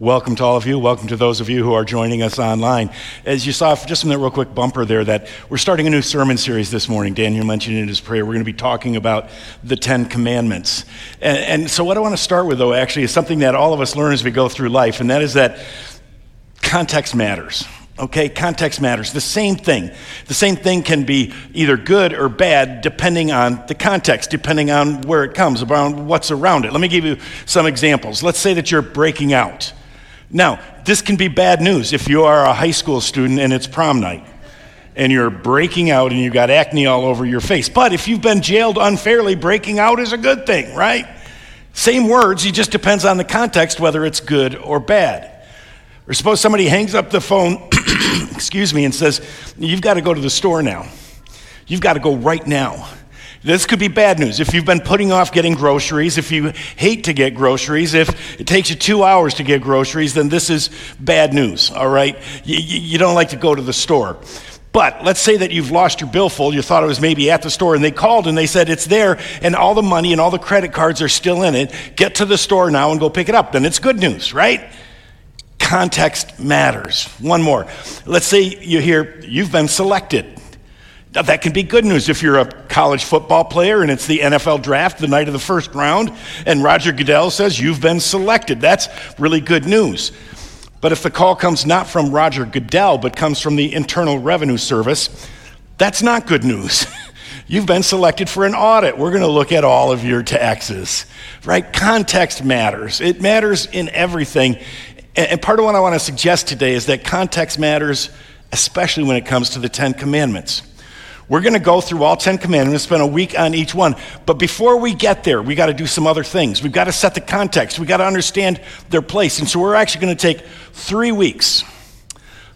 Welcome to all of you. Welcome to those of you who are joining us online. As you saw just from that real quick bumper there, that we're starting a new sermon series this morning. Daniel mentioned in his prayer. We're going to be talking about the Ten Commandments. And, and so, what I want to start with, though, actually, is something that all of us learn as we go through life, and that is that context matters. Okay, context matters. The same thing. The same thing can be either good or bad depending on the context, depending on where it comes, about what's around it. Let me give you some examples. Let's say that you're breaking out. Now, this can be bad news if you are a high school student and it's prom night and you're breaking out and you've got acne all over your face. But if you've been jailed unfairly, breaking out is a good thing, right? Same words, it just depends on the context whether it's good or bad. Or suppose somebody hangs up the phone, excuse me, and says, You've got to go to the store now. You've got to go right now. This could be bad news. If you've been putting off getting groceries, if you hate to get groceries, if it takes you two hours to get groceries, then this is bad news, all right? You, you don't like to go to the store. But let's say that you've lost your billfold. You thought it was maybe at the store, and they called and they said it's there, and all the money and all the credit cards are still in it. Get to the store now and go pick it up. Then it's good news, right? Context matters. One more. Let's say you hear you've been selected. That can be good news if you're a college football player and it's the NFL draft the night of the first round, and Roger Goodell says you've been selected. That's really good news. But if the call comes not from Roger Goodell, but comes from the Internal Revenue Service, that's not good news. You've been selected for an audit. We're going to look at all of your taxes, right? Context matters. It matters in everything. And part of what I want to suggest today is that context matters, especially when it comes to the Ten Commandments. We're going to go through all 10 commandments, spend a week on each one. But before we get there, we got to do some other things. We've got to set the context. We've got to understand their place. And so we're actually going to take three weeks.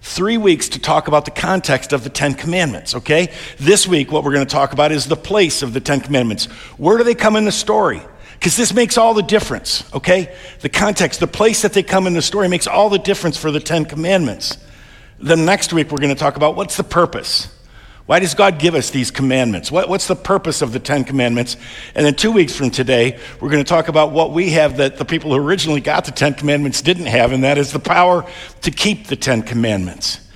Three weeks to talk about the context of the Ten Commandments, okay? This week, what we're going to talk about is the place of the Ten Commandments. Where do they come in the story? Because this makes all the difference, okay? The context, the place that they come in the story makes all the difference for the Ten Commandments. Then next week, we're going to talk about what's the purpose? Why does God give us these commandments? What, what's the purpose of the Ten Commandments? And then two weeks from today, we're going to talk about what we have that the people who originally got the Ten Commandments didn't have, and that is the power to keep the Ten Commandments.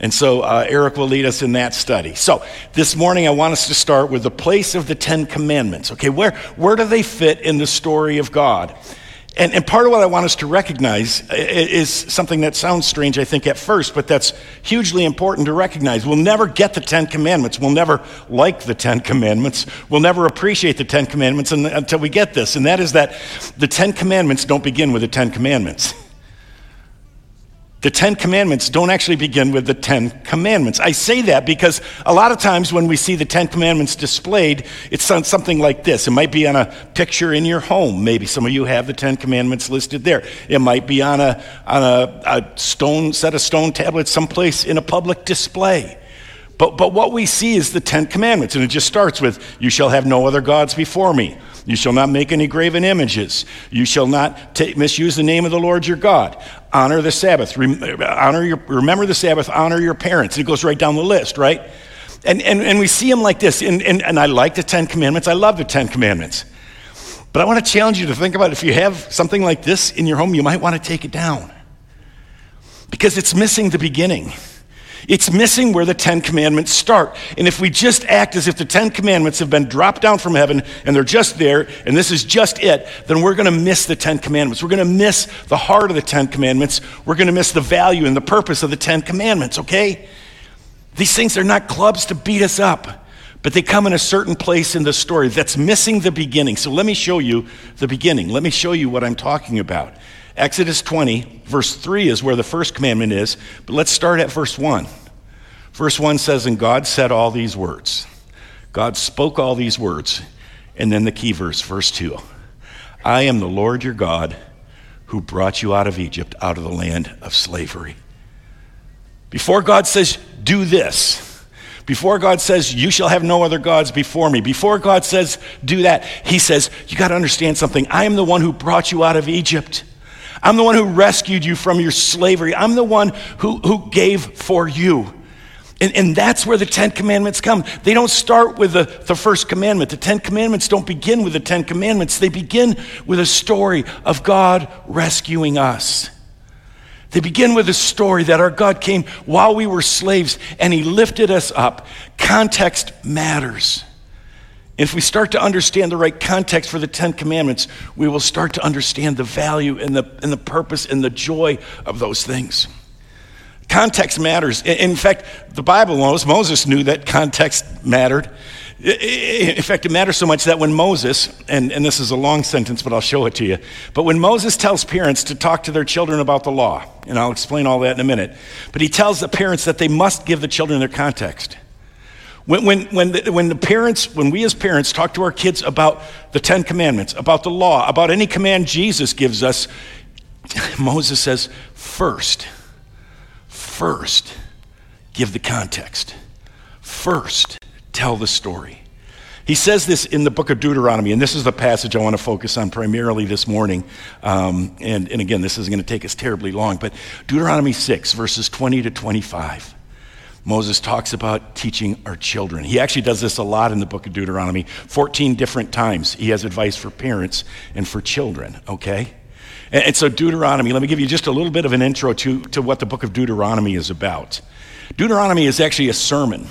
And so uh, Eric will lead us in that study. So this morning, I want us to start with the place of the Ten Commandments. Okay, where, where do they fit in the story of God? And, and, part of what I want us to recognize uh, is something that sounds strange, I think, at first, but that's hugely important to recognize. We'll never get the Ten Commandments. We'll never like the Ten Commandments. We'll never appreciate the Ten Commandments until we get this, and that is that the Ten Commandments don't begin with the Ten Commandments. The Ten Commandments don't actually begin with the Ten Commandments. I say that because a lot of times when we see the Ten Commandments displayed, it's something like this. It might be on a picture in your home. Maybe some of you have the Ten Commandments listed there. It might be on a, on a, a stone set of stone tablets someplace in a public display. But, but what we see is the Ten Commandments, and it just starts with, You shall have no other gods before me. You shall not make any graven images. You shall not misuse the name of the Lord your God. Honor the Sabbath. Rem- honor your, remember the Sabbath. Honor your parents. And it goes right down the list, right? And, and, and we see them like this. And, and, and I like the Ten Commandments. I love the Ten Commandments. But I want to challenge you to think about if you have something like this in your home, you might want to take it down. Because it's missing the beginning. It's missing where the Ten Commandments start. And if we just act as if the Ten Commandments have been dropped down from heaven and they're just there and this is just it, then we're going to miss the Ten Commandments. We're going to miss the heart of the Ten Commandments. We're going to miss the value and the purpose of the Ten Commandments, okay? These things are not clubs to beat us up, but they come in a certain place in the story that's missing the beginning. So let me show you the beginning. Let me show you what I'm talking about. Exodus 20, verse 3 is where the first commandment is, but let's start at verse 1. Verse 1 says, And God said all these words. God spoke all these words. And then the key verse, verse 2 I am the Lord your God who brought you out of Egypt, out of the land of slavery. Before God says, Do this, before God says, You shall have no other gods before me, before God says, Do that, He says, You got to understand something. I am the one who brought you out of Egypt. I'm the one who rescued you from your slavery. I'm the one who, who gave for you. And, and that's where the Ten Commandments come. They don't start with the, the first commandment. The Ten Commandments don't begin with the Ten Commandments, they begin with a story of God rescuing us. They begin with a story that our God came while we were slaves and he lifted us up. Context matters. If we start to understand the right context for the Ten Commandments, we will start to understand the value and the, and the purpose and the joy of those things. Context matters. In fact, the Bible knows, Moses knew that context mattered. In fact, it matters so much that when Moses, and, and this is a long sentence, but I'll show it to you, but when Moses tells parents to talk to their children about the law, and I'll explain all that in a minute, but he tells the parents that they must give the children their context. When, when, when, the, when the parents, when we as parents talk to our kids about the Ten Commandments, about the law, about any command Jesus gives us, Moses says, first, first, give the context. First, tell the story. He says this in the book of Deuteronomy, and this is the passage I want to focus on primarily this morning. Um, and, and again, this isn't going to take us terribly long, but Deuteronomy 6, verses 20 to 25. Moses talks about teaching our children. He actually does this a lot in the book of Deuteronomy. 14 different times he has advice for parents and for children, okay? And, and, so, Deuteronomy, let me give you just a little bit of an intro to, to what the book of Deuteronomy is about. Deuteronomy is actually a sermon.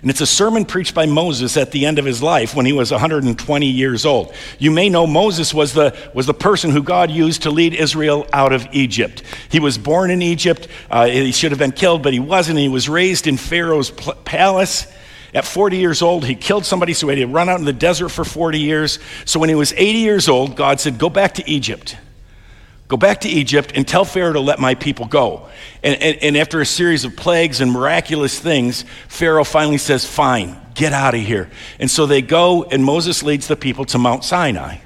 And it's a sermon preached by Moses at the end of his life when he was 120 years old. You may know Moses was the, was the person who God used to lead Israel out of Egypt. He was born in Egypt. Uh, he should have been killed, but he wasn't. He was raised in Pharaoh's palace. At 40 years old, he killed somebody, so he had to run out in the desert for 40 years. So when he was 80 years old, God said, Go back to Egypt. Go back to Egypt and tell Pharaoh to let my people go. And, and, and, after a series of plagues and miraculous things, Pharaoh finally says, Fine, get out of here. And so they go, and Moses leads the people to Mount Sinai.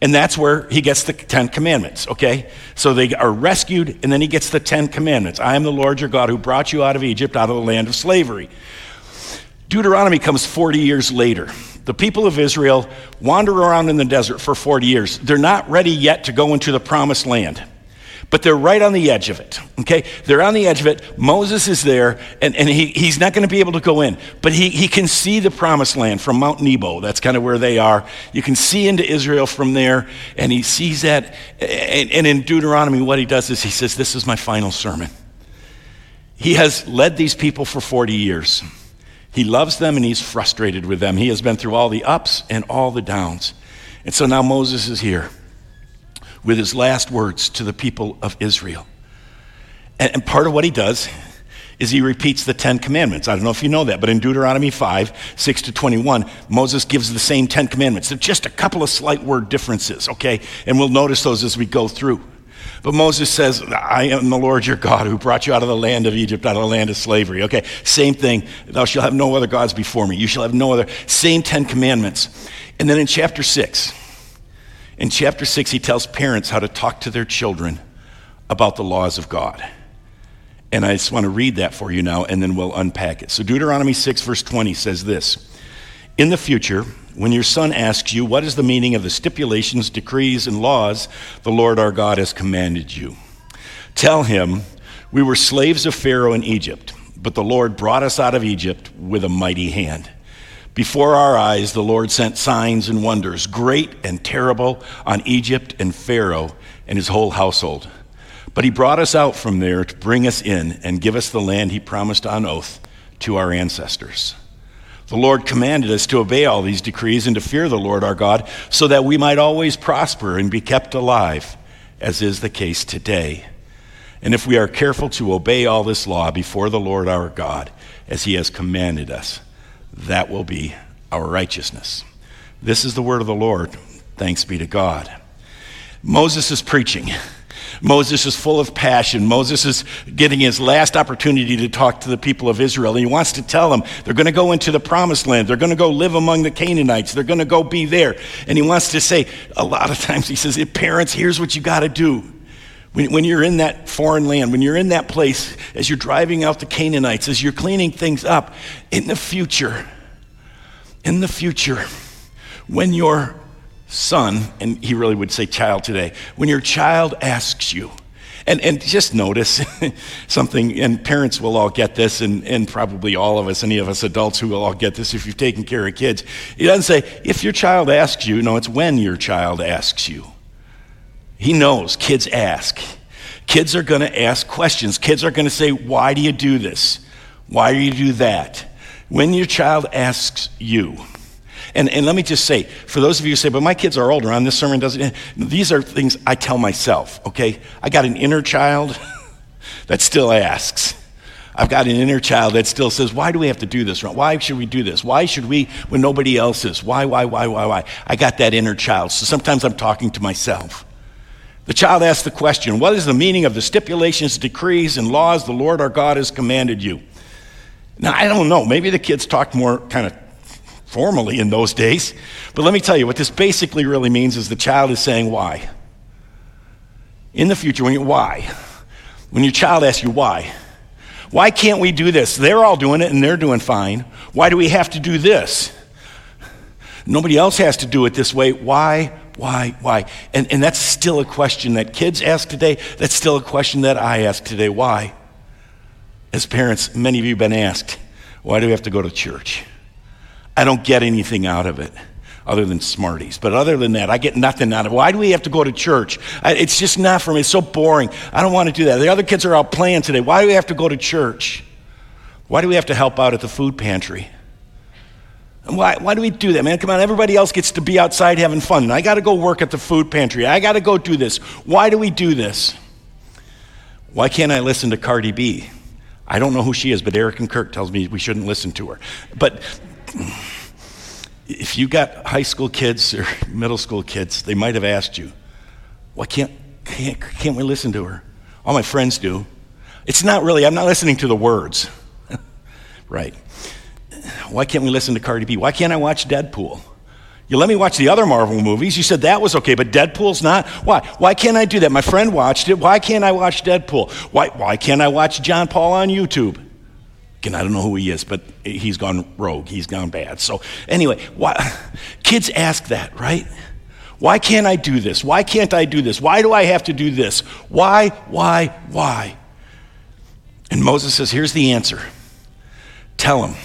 And that's where he gets the Ten Commandments, okay? So they are rescued, and then he gets the Ten Commandments. I am the Lord your God who brought you out of Egypt, out of the land of slavery. Deuteronomy comes 40 years later. The people of Israel wander around in the desert for 40 years. They're not ready yet to go into the promised land, but they're right on the edge of it. Okay? They're on the edge of it. Moses is there, and, and he, he's not going to be able to go in, but he, he can see the promised land from Mount Nebo. That's kind of where they are. You can see into Israel from there, and he sees that. And, and in Deuteronomy, what he does is he says, This is my final sermon. He has led these people for 40 years. He loves them and he's frustrated with them. He has been through all the ups and all the downs. And so now Moses is here with his last words to the people of Israel. And, part of what he does is he repeats the Ten Commandments. I don't know if you know that, but in Deuteronomy 5, 6 to 21, Moses gives the same Ten Commandments. They're just a couple of slight word differences, okay? And we'll notice those as we go through. But Moses says, I am the Lord your God who brought you out of the land of Egypt, out of the land of slavery. Okay, same thing. Thou shalt have no other gods before me. You shall have no other. Same Ten Commandments. And then in chapter 6, in chapter 6, he tells parents how to talk to their children about the laws of God. And I just want to read that for you now, and then we'll unpack it. So, Deuteronomy 6, verse 20 says this In the future, when your son asks you, What is the meaning of the stipulations, decrees, and laws the Lord our God has commanded you? Tell him, We were slaves of Pharaoh in Egypt, but the Lord brought us out of Egypt with a mighty hand. Before our eyes, the Lord sent signs and wonders, great and terrible, on Egypt and Pharaoh and his whole household. But he brought us out from there to bring us in and give us the land he promised on oath to our ancestors. The Lord commanded us to obey all these decrees and to fear the Lord our God, so that we might always prosper and be kept alive, as is the case today. And if we are careful to obey all this law before the Lord our God, as he has commanded us, that will be our righteousness. This is the word of the Lord. Thanks be to God. Moses is preaching. Moses is full of passion. Moses is getting his last opportunity to talk to the people of Israel. And he wants to tell them they're going to go into the promised land. They're going to go live among the Canaanites. They're going to go be there. And he wants to say, a lot of times, he says, Parents, here's what you got to do. When, when you're in that foreign land, when you're in that place, as you're driving out the Canaanites, as you're cleaning things up, in the future, in the future, when you're son, and he really would say child today, when your child asks you, and, and just notice something, and parents will all get this, and, and probably all of us, any of us adults who will all get this if you've taken care of kids. He doesn't say, if your child asks you, no, it's when your child asks you. He knows kids ask. Kids are going to ask questions. Kids are going to say, Why do you do this? Why do you do that? When your child asks you, and, and let me just say, for those of you who say, but my kids are older, on this sermon doesn't, these are things I tell myself, okay? I got an inner child that still asks. I've got an inner child that still says, why do we have to do this? Why should we do this? Why should we when nobody else is? Why, why, why, why, why? I got that inner child. So sometimes I'm talking to myself. The child asks the question, What is the meaning of the stipulations, decrees, and laws the Lord our God has commanded you? Now, I don't know. Maybe the kids talked more kind of formally in those days. But let me tell you, what this basically really means is the child is saying, Why? In the future, when you, why? When your child asks you, Why? Why can't we do this? They're all doing it and they're doing fine. Why do we have to do this? Nobody else has to do it this way. Why? Why? Why? And, and that's still a question that kids ask today. That's still a question that I ask today. Why? As parents, many of you have been asked, why do we have to go to church? I don't get anything out of it other than Smarties. But other than that, I get nothing out of it. Why do we have to go to church? I, it's just not for me. It's so boring. I don't want to do that. The other kids are out playing today. Why do we have to go to church? Why do we have to help out at the food pantry? Why, why do we do that, man? Come on, everybody else gets to be outside having fun. I got to go work at the food pantry. I got to go do this. Why do we do this? Why can't I listen to Cardi B? I don't know who she is, but Eric and Kirk tells me we shouldn't listen to her. But if you got high school kids or middle school kids, they might have asked you, why can't, can't, can't we listen to her? All my friends do. It's not really, I'm not listening to the words. right. Why can't we listen to Cardi B? Why can't I watch Deadpool? You let me watch the other Marvel movies. You said that was okay, but Deadpool's not? Why? Why can't I do that? My friend watched it. Why can't I watch Deadpool? Why, why can't I watch John Paul on YouTube? Again, I don't know who he is, but he's gone rogue. He's gone bad. So, anyway, why, kids ask that, right? Why can't I do this? Why can't I do this? Why do I have to do this? Why, why, why? And Moses says, here's the answer tell him.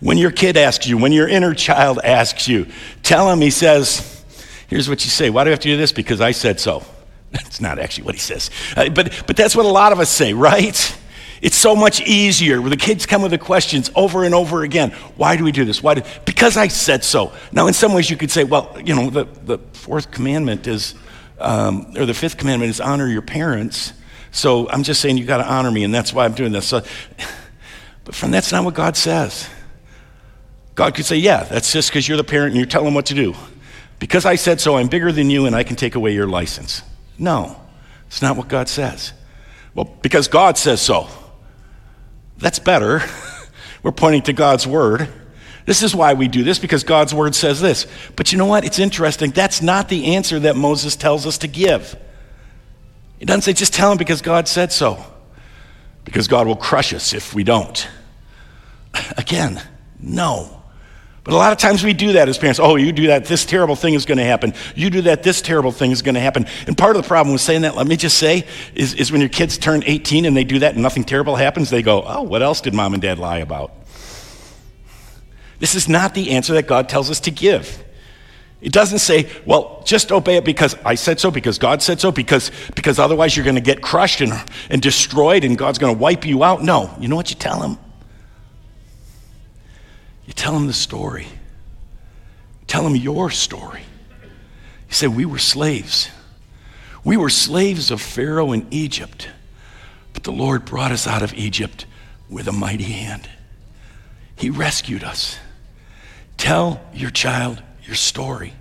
When your kid asks you, when your inner child asks you, tell him, he says, here's what you say. Why do I have to do this? Because I said so. That's not actually what he says. Uh, but, but that's what a lot of us say, right? It's so much easier. When the kids come with the questions over and over again. Why do we do this? Why do, because I said so. Now, in some ways, you could say, well, you know, the, the fourth commandment is, um, or the fifth commandment is honor your parents. So I'm just saying you got to honor me, and that's why I'm doing this. So, but friend, that's not what God says. God could say, Yeah, that's just because you're the parent and you're telling them what to do. Because I said so, I'm bigger than you and I can take away your license. No, it's not what God says. Well, because God says so. That's better. We're pointing to God's word. This is why we do this, because God's word says this. But you know what? It's interesting. That's not the answer that Moses tells us to give. He doesn't say, just tell him because God said so, because God will crush us if we don't. Again, no. But a lot of times we do that as parents. Oh, you do that, this terrible thing is going to happen. You do that, this terrible thing is going to happen. And part of the problem with saying that, let me just say, is, is when your kids turn 18 and they do that and nothing terrible happens, they go, oh, what else did mom and dad lie about? This is not the answer that God tells us to give. It doesn't say, well, just obey it because I said so, because God said so, because, because otherwise you're going to get crushed and, and destroyed and God's going to wipe you out. No. You know what you tell them? You tell them the story. Tell them your story. You say, We were slaves. We were slaves of Pharaoh in Egypt, but the Lord brought us out of Egypt with a mighty hand. He rescued us. Tell your child your story.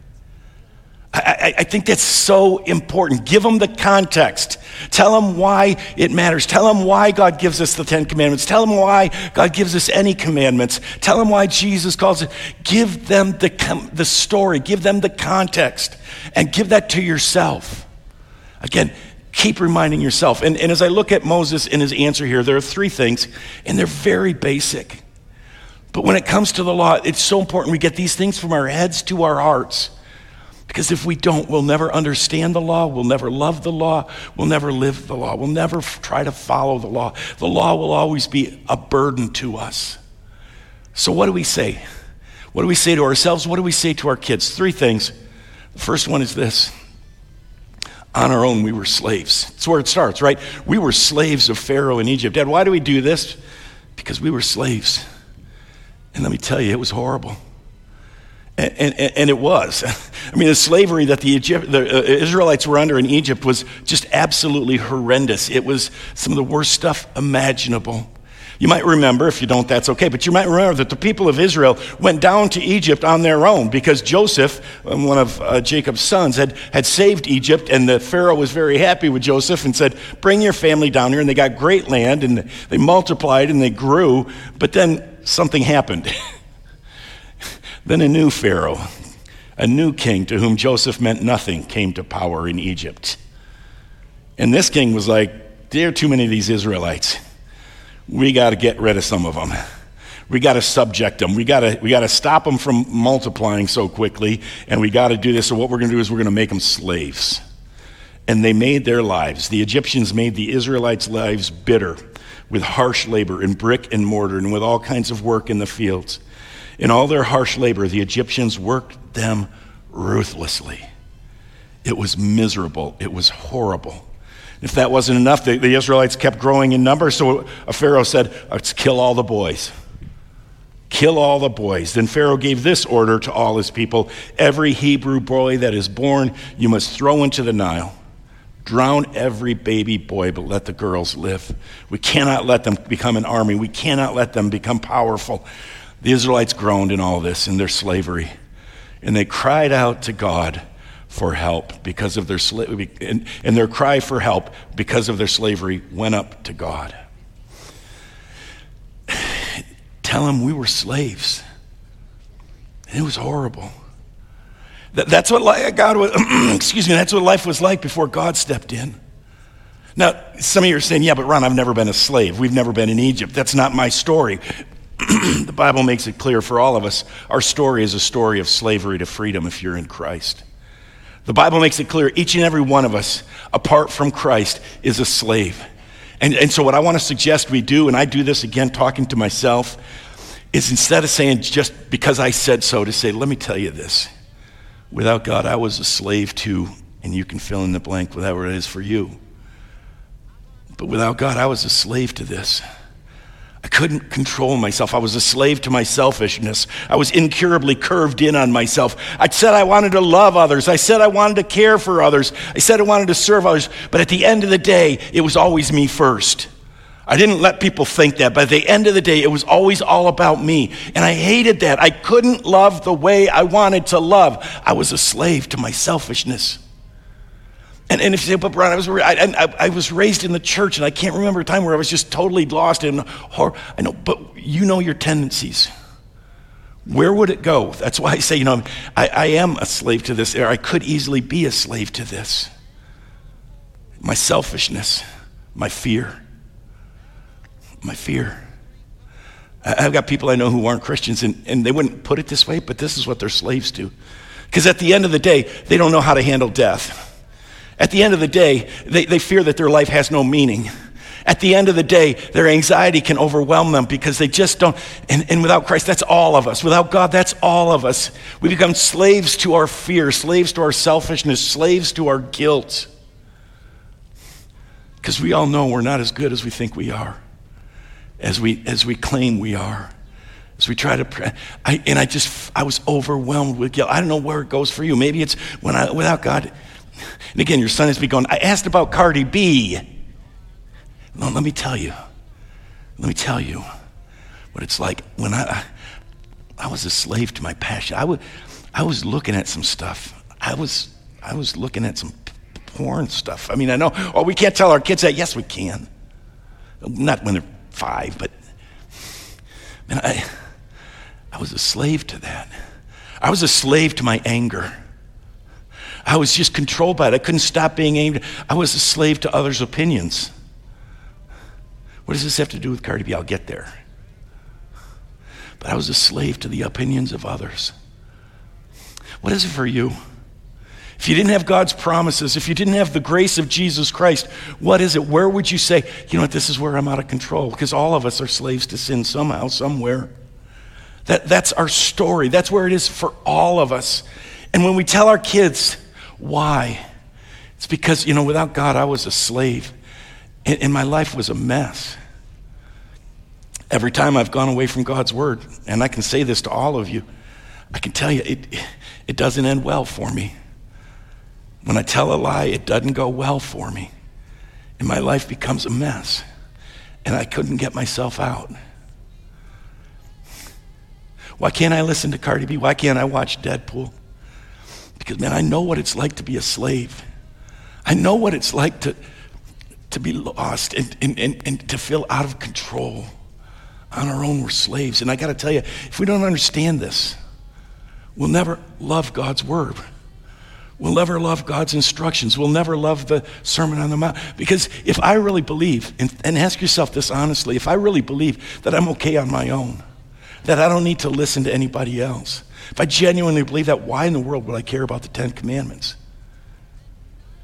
I, I, think that's so important. Give them the context. Tell them why it matters. Tell them why God gives us the Ten Commandments. Tell them why God gives us any commandments. Tell them why Jesus calls it. Give them the, the story. Give them the context. And give that to yourself. Again, keep reminding yourself. And, and as I look at Moses and his answer here, there are three things, and they're very basic. But when it comes to the law, it's so important we get these things from our heads to our hearts. Because if we don't, we'll never understand the law, we'll never love the law, we'll never live the law, we'll never f- try to follow the law. The law will always be a burden to us. So, what do we say? What do we say to ourselves? What do we say to our kids? Three things. The first one is this On our own, we were slaves. That's where it starts, right? We were slaves of Pharaoh in Egypt. Dad, why do we do this? Because we were slaves. And let me tell you, it was horrible. And, and, and, it was. I mean, the slavery that the, Egypt, the uh, Israelites were under in Egypt was just absolutely horrendous. It was some of the worst stuff imaginable. You might remember, if you don't, that's okay, but you might remember that the people of Israel went down to Egypt on their own because Joseph, um, one of uh, Jacob's sons, had, had saved Egypt, and the Pharaoh was very happy with Joseph and said, Bring your family down here. And they got great land, and they multiplied and they grew, but then something happened. then a new Pharaoh, a new king to whom Joseph meant nothing, came to power in Egypt. And this king was like, There are too many of these Israelites we got to get rid of some of them. We got to subject them. We got to we got to stop them from multiplying so quickly, and we got to do this. So what we're going to do is we're going to make them slaves. And they made their lives. The Egyptians made the Israelites' lives bitter with harsh labor in brick and mortar and with all kinds of work in the fields. In all their harsh labor, the Egyptians worked them ruthlessly. It was miserable. It was horrible. If that wasn't enough, the, the Israelites kept growing in number, so Pharaoh said, Let's kill all the boys. Kill all the boys. Then Pharaoh gave this order to all his people Every Hebrew boy that is born, you must throw into the Nile. Drown every baby boy, but let the girls live. We cannot let them become an army. We cannot let them become powerful. The Israelites groaned in all this, in their slavery. And they cried out to God for help because of their slavery, and, and their cry for help because of their slavery went up to God. Tell him we were slaves. And it was horrible. That, that's what God was, excuse me, that's what life was like before God stepped in. Now, some of you are saying, yeah, but Ron, I've never been a slave. We've never been in Egypt. That's not my story. the Bible makes it clear for all of us our story is a story of slavery to freedom if you're in Christ. The Bible makes it clear each and every one of us, apart from Christ, is a slave. And, and so, what I want to suggest we do, and I do this again talking to myself, is instead of saying just because I said so, to say, let me tell you this. Without God, I was a slave too, and you can fill in the blank whatever it is for you. But without God, I was a slave to this. I couldn't control myself. I was a slave to my selfishness. I was incurably curved in on myself. I said I wanted to love others. I said I wanted to care for others. I said I wanted to serve others. But at the end of the day, it was always me first. I didn't let people think that, but at the end of the day, it was always all about me. And I hated that. I couldn't love the way I wanted to love. I was a slave to my selfishness. And, and if you say, but Brian, I was, I, I, I, was raised in the church and I can't remember a time where I was just totally lost in horror. I know, but you know your tendencies. Where would it go? That's why I say, you know, I, I am a slave to this, or I could easily be a slave to this. My selfishness, my fear, my fear. I've got people I know who aren't Christians, and, and they wouldn't put it this way, but this is what they're slaves to. Because at the end of the day, they don't know how to handle death. At the end of the day, they, they fear that their life has no meaning. At the end of the day, their anxiety can overwhelm them because they just don't. And, and without Christ, that's all of us. Without God, that's all of us. We become slaves to our fear, slaves to our selfishness, slaves to our guilt. Because we all know we're not as good as we think we are, as we, as we claim we are. As we try to, pray, I, and I just, I was overwhelmed with guilt. I don't know where it goes for you. Maybe it's when I, without God, and again, your son has been going, I asked about Cardi B. Let me tell you. Let me tell you what it's like when I, I was a slave to my passion. I, would, I was looking at some stuff. I was, I was looking at some porn stuff. I mean, I know, oh, we can't tell our kids that. Yes, we can. Not when they're five, but man, I, I was a slave to that. I was a slave to my anger. I was just controlled by it. I couldn't stop being aimed. I was a slave to others' opinions. What does this have to do with Cardi B? I'll get there. But I was a slave to the opinions of others. What is it for you? If you didn't have God's promises, if you didn't have the grace of Jesus Christ, what is it? Where would you say, you know what, this is where I'm out of control? Because all of us are slaves to sin somehow, somewhere. That, that's our story. That's where it is for all of us. And when we tell our kids, why? It's because, you know, without God, I was a slave, and, and my life was a mess. Every time I've gone away from God's word, and I can say this to all of you, I can tell you it, it doesn't end well for me. When I tell a lie, it doesn't go well for me. And my life becomes a mess. And I couldn't get myself out. Why can't I listen to Cardi B? Why can't I watch Deadpool? Because, man, I know what it's like to be a slave. I know what it's like to, to be lost and, and, and, and to feel out of control. On our own, we're slaves. And I got to tell you, if we don't understand this, we'll never love God's word. We'll never love God's instructions. We'll never love the Sermon on the Mount. Because if I really believe, and, and, ask yourself this honestly, if I really believe that I'm okay on my own, that I don't need to listen to anybody else, if I genuinely believe that, why in the world would I care about the Ten Commandments?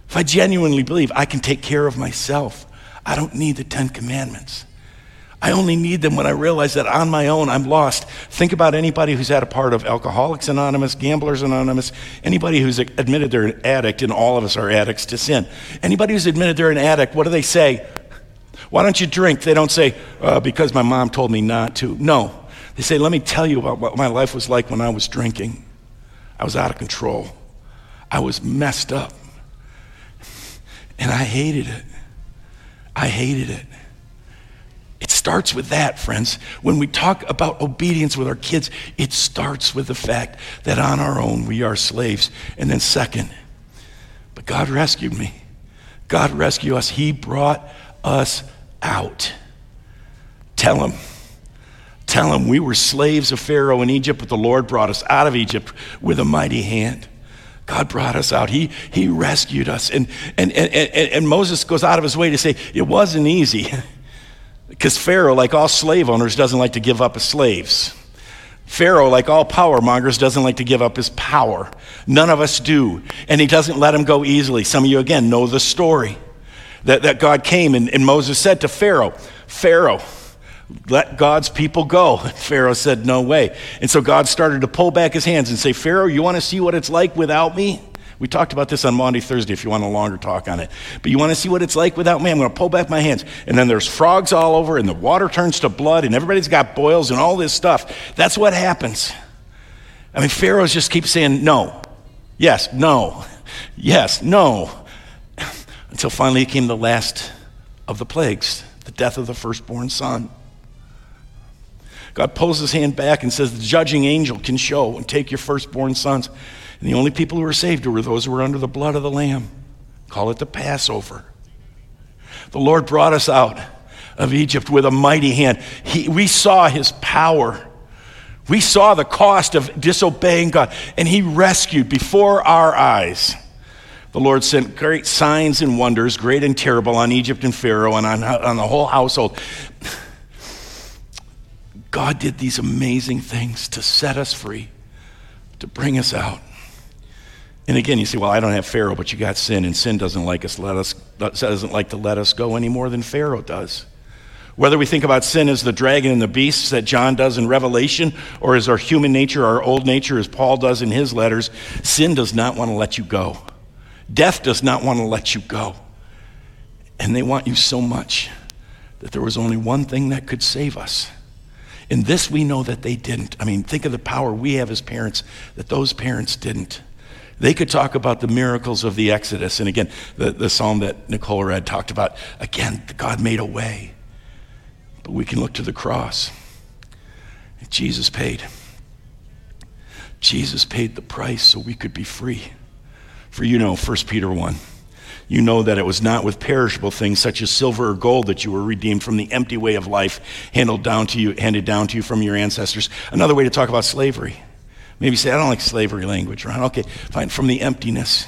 If I genuinely believe I can take care of myself, I don't need the Ten Commandments. I only need them when I realize that on my own I'm lost. Think about anybody who's had a part of Alcoholics Anonymous, Gamblers Anonymous, anybody who's admitted they're an addict, and all of us are addicts to sin. Anybody who's admitted they're an addict, what do they say? Why don't you drink? They don't say, uh, because my mom told me not to. No. They say, let me tell you about what my life was like when I was drinking. I was out of control. I was messed up. And I hated it. I hated it. It starts with that, friends. When we talk about obedience with our kids, it starts with the fact that on our own we are slaves. And then, second, but God rescued me. God rescued us. He brought us out. Tell him. Tell him we were slaves of Pharaoh in Egypt, but the Lord brought us out of Egypt with a mighty hand. God brought us out. He, he rescued us. And, and, and, and, and Moses goes out of his way to say, it wasn't easy. Because Pharaoh, like all slave owners, doesn't like to give up his slaves. Pharaoh, like all power mongers, doesn't like to give up his power. None of us do. And he doesn't let him go easily. Some of you, again, know the story that, that God came and, and Moses said to Pharaoh, Pharaoh, let God's people go. Pharaoh said, No way. And so God started to pull back his hands and say, Pharaoh, you want to see what it's like without me? We talked about this on Monday, Thursday, if you want a longer talk on it. But you want to see what it's like without me? I'm going to pull back my hands. And then there's frogs all over, and the water turns to blood, and everybody's got boils and all this stuff. That's what happens. I mean, Pharaohs just keep saying no, yes, no, yes, no, until finally it came the last of the plagues, the death of the firstborn son. God pulls his hand back and says, The judging angel can show and take your firstborn sons. And the only people who were saved were those who were under the blood of the Lamb. Call it the Passover. The Lord brought us out of Egypt with a mighty hand. He, we saw his power. We saw the cost of disobeying God, and he rescued before our eyes. The Lord sent great signs and wonders, great and terrible, on Egypt and Pharaoh and on, on the whole household. God did these amazing things to set us free, to bring us out. And again, you say, well, I don't have Pharaoh, but you got sin, and sin doesn't like us, let us doesn't like to let us go any more than Pharaoh does. Whether we think about sin as the dragon and the beasts that John does in Revelation, or as our human nature, our old nature, as Paul does in his letters, sin does not want to let you go. Death does not want to let you go. And they want you so much that there was only one thing that could save us. And this we know that they didn't. I mean, think of the power we have as parents that those parents didn't. They could talk about the miracles of the Exodus. And again, the, the psalm that Nicole read talked about, again, God made a way. But we can look to the cross. Jesus paid. Jesus paid the price so we could be free. For you know, 1 Peter 1, you know that it was not with perishable things such as silver or gold that you were redeemed from the empty way of life handed down to you, handed down to you from your ancestors. Another way to talk about slavery. Maybe say, I don't like slavery language, right? Okay, fine. From the emptiness.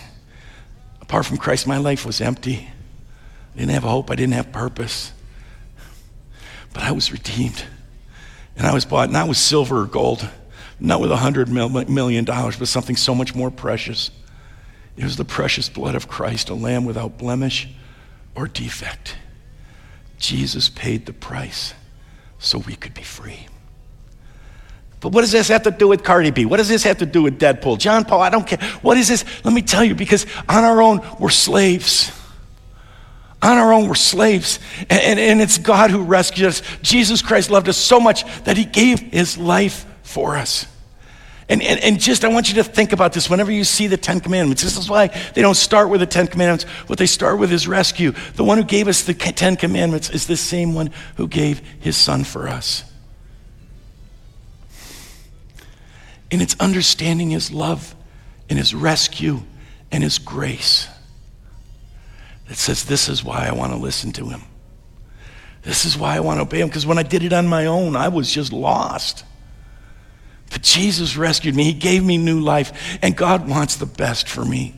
Apart from Christ, my life was empty. I didn't have hope. I didn't have purpose. But I was redeemed. And I was bought not with silver or gold, not with a hundred million dollars, but something so much more precious. It was the precious blood of Christ, a lamb without blemish or defect. Jesus paid the price so we could be free. But what does this have to do with Cardi B? What does this have to do with Deadpool? John Paul, I don't care. What is this? Let me tell you, because on our own, we're slaves. On our own, we're slaves. And, and, and it's God who rescued us. Jesus Christ loved us so much that he gave his life for us. And, and, and just, I want you to think about this whenever you see the Ten Commandments. This is why they don't start with the Ten Commandments. What they start with is rescue. The one who gave us the Ten Commandments is the same one who gave his son for us. And it's understanding his love and his rescue and his grace that says, This is why I want to listen to him. This is why I want to obey him. Because when I did it on my own, I was just lost. Jesus rescued me. He gave me new life. And God wants the best for me.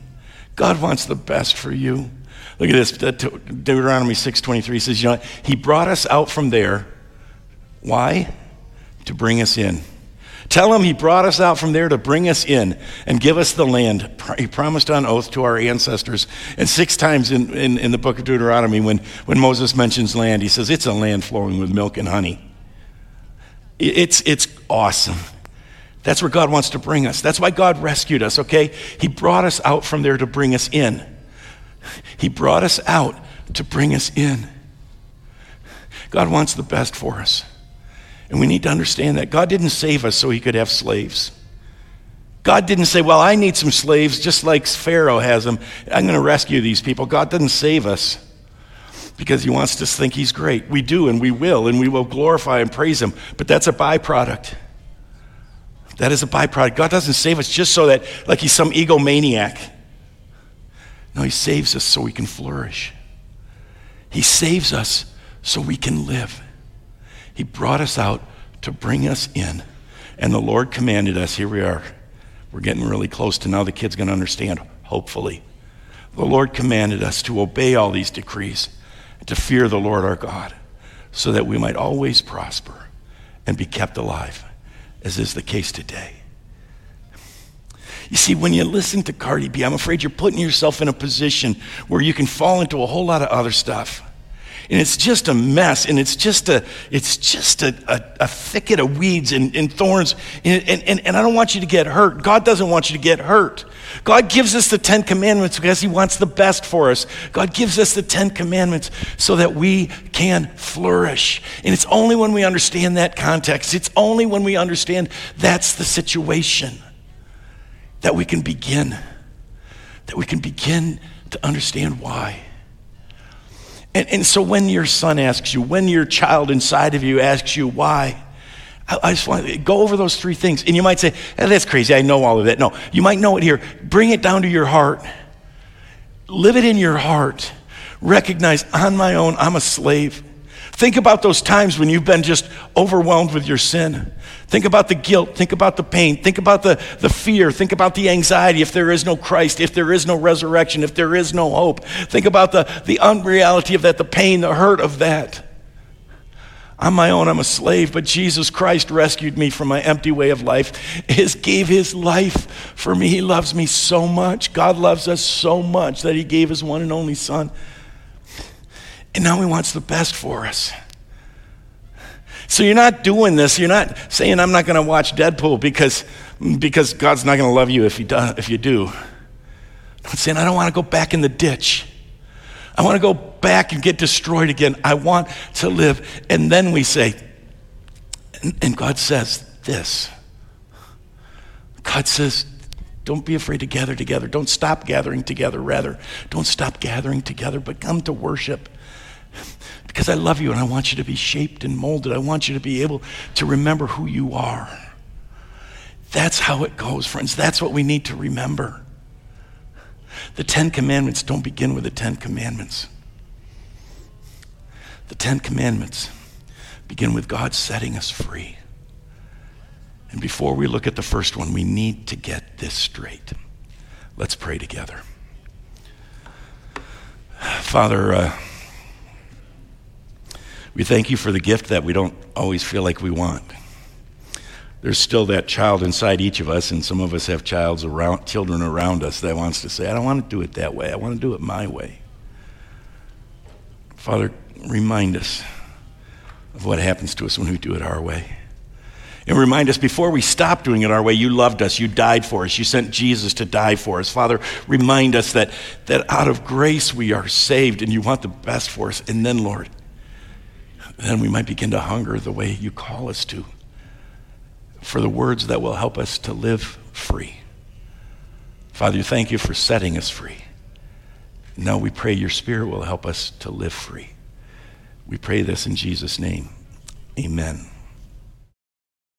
God wants the best for you. Look at this. Deuteronomy 6.23 says, you know, he brought us out from there. Why? To bring us in. Tell him he brought us out from there to bring us in and give us the land. He promised on oath to our ancestors. And six times in, in, in, the book of Deuteronomy, when, when Moses mentions land, he says, It's a land flowing with milk and honey. It's, it's awesome. That's where God wants to bring us. That's why God rescued us, okay? He brought us out from there to bring us in. He brought us out to bring us in. God wants the best for us. And we need to understand that. God didn't save us so he could have slaves. God didn't say, Well, I need some slaves just like Pharaoh has them. I'm going to rescue these people. God doesn't save us because he wants us to think he's great. We do, and we will, and we will glorify and praise him. But that's a byproduct. That is a byproduct. God doesn't save us just so that, like, he's some egomaniac. No, he saves us so we can flourish. He saves us so we can live. He brought us out to bring us in. And the Lord commanded us, here we are. We're getting really close to now the kid's going to understand, hopefully. The Lord commanded us to obey all these decrees, to fear the Lord our God, so that we might always prosper and be kept alive, as is the case today. You see, when you listen to Cardi B, I'm afraid you're putting yourself in a position where you can fall into a whole lot of other stuff and it's just a mess and it's just a it's just a, a, a thicket of weeds and, and thorns. And, and, and i don't want you to get hurt. God doesn't want you to get hurt. God gives us the ten commandments because he wants the best for us. God gives us the ten commandments so that we can flourish. And it's only when we understand that context it's only when we understand that's the situation that we can begin that we can begin to understand why and, and so when your son asks you, when your child inside of you asks you why, I, I just want to go over those three things. And you might say, hey, that's crazy. I know all of that. No, you might know it here. Bring it down to your heart. Live it in your heart. Recognize on my own, I'm a slave. Think about those times when you've been just overwhelmed with your sin. Think about the guilt. Think about the pain. Think about the, the fear. Think about the anxiety if there is no Christ, if there is no resurrection, if there is no hope. Think about the, the unreality of that, the pain, the hurt of that. On my own, I'm a slave, but Jesus Christ rescued me from my empty way of life. He gave his life for me. He loves me so much. God loves us so much that he gave his one and only son. And now he wants the best for us. So you're not doing this. You're not saying, I'm not going to watch Deadpool because, because God's not going to love you if you, do, if you do. I'm saying, I don't want to go back in the ditch. I want to go back and get destroyed again. I want to live. And then we say, and, and God says this God says, don't be afraid to gather together. Don't stop gathering together, rather. Don't stop gathering together, but come to worship because I love you and I want you to be shaped and molded. I want you to be able to remember who you are. That's how it goes, friends. That's what we need to remember. The Ten Commandments don't begin with the Ten Commandments. The Ten Commandments begin with God setting us free. And before we look at the first one, we need to get this straight. Let's pray together. Father, uh, we thank you for the gift that we don't always feel like we want. There's still that child inside each of us, and some of us have around, children around us that wants to say, I don't want to do it that way. I want to do it my way. Father, remind us of what happens to us when we do it our way. And remind us before we stop doing it our way, you loved us, you died for us, you sent Jesus to die for us. Father, remind us that, that out of grace we are saved and you want the best for us. And then, Lord, then we might begin to hunger the way you call us to for the words that will help us to live free. Father, thank you for setting us free. Now we pray your Spirit will help us to live free. We pray this in Jesus' name. Amen.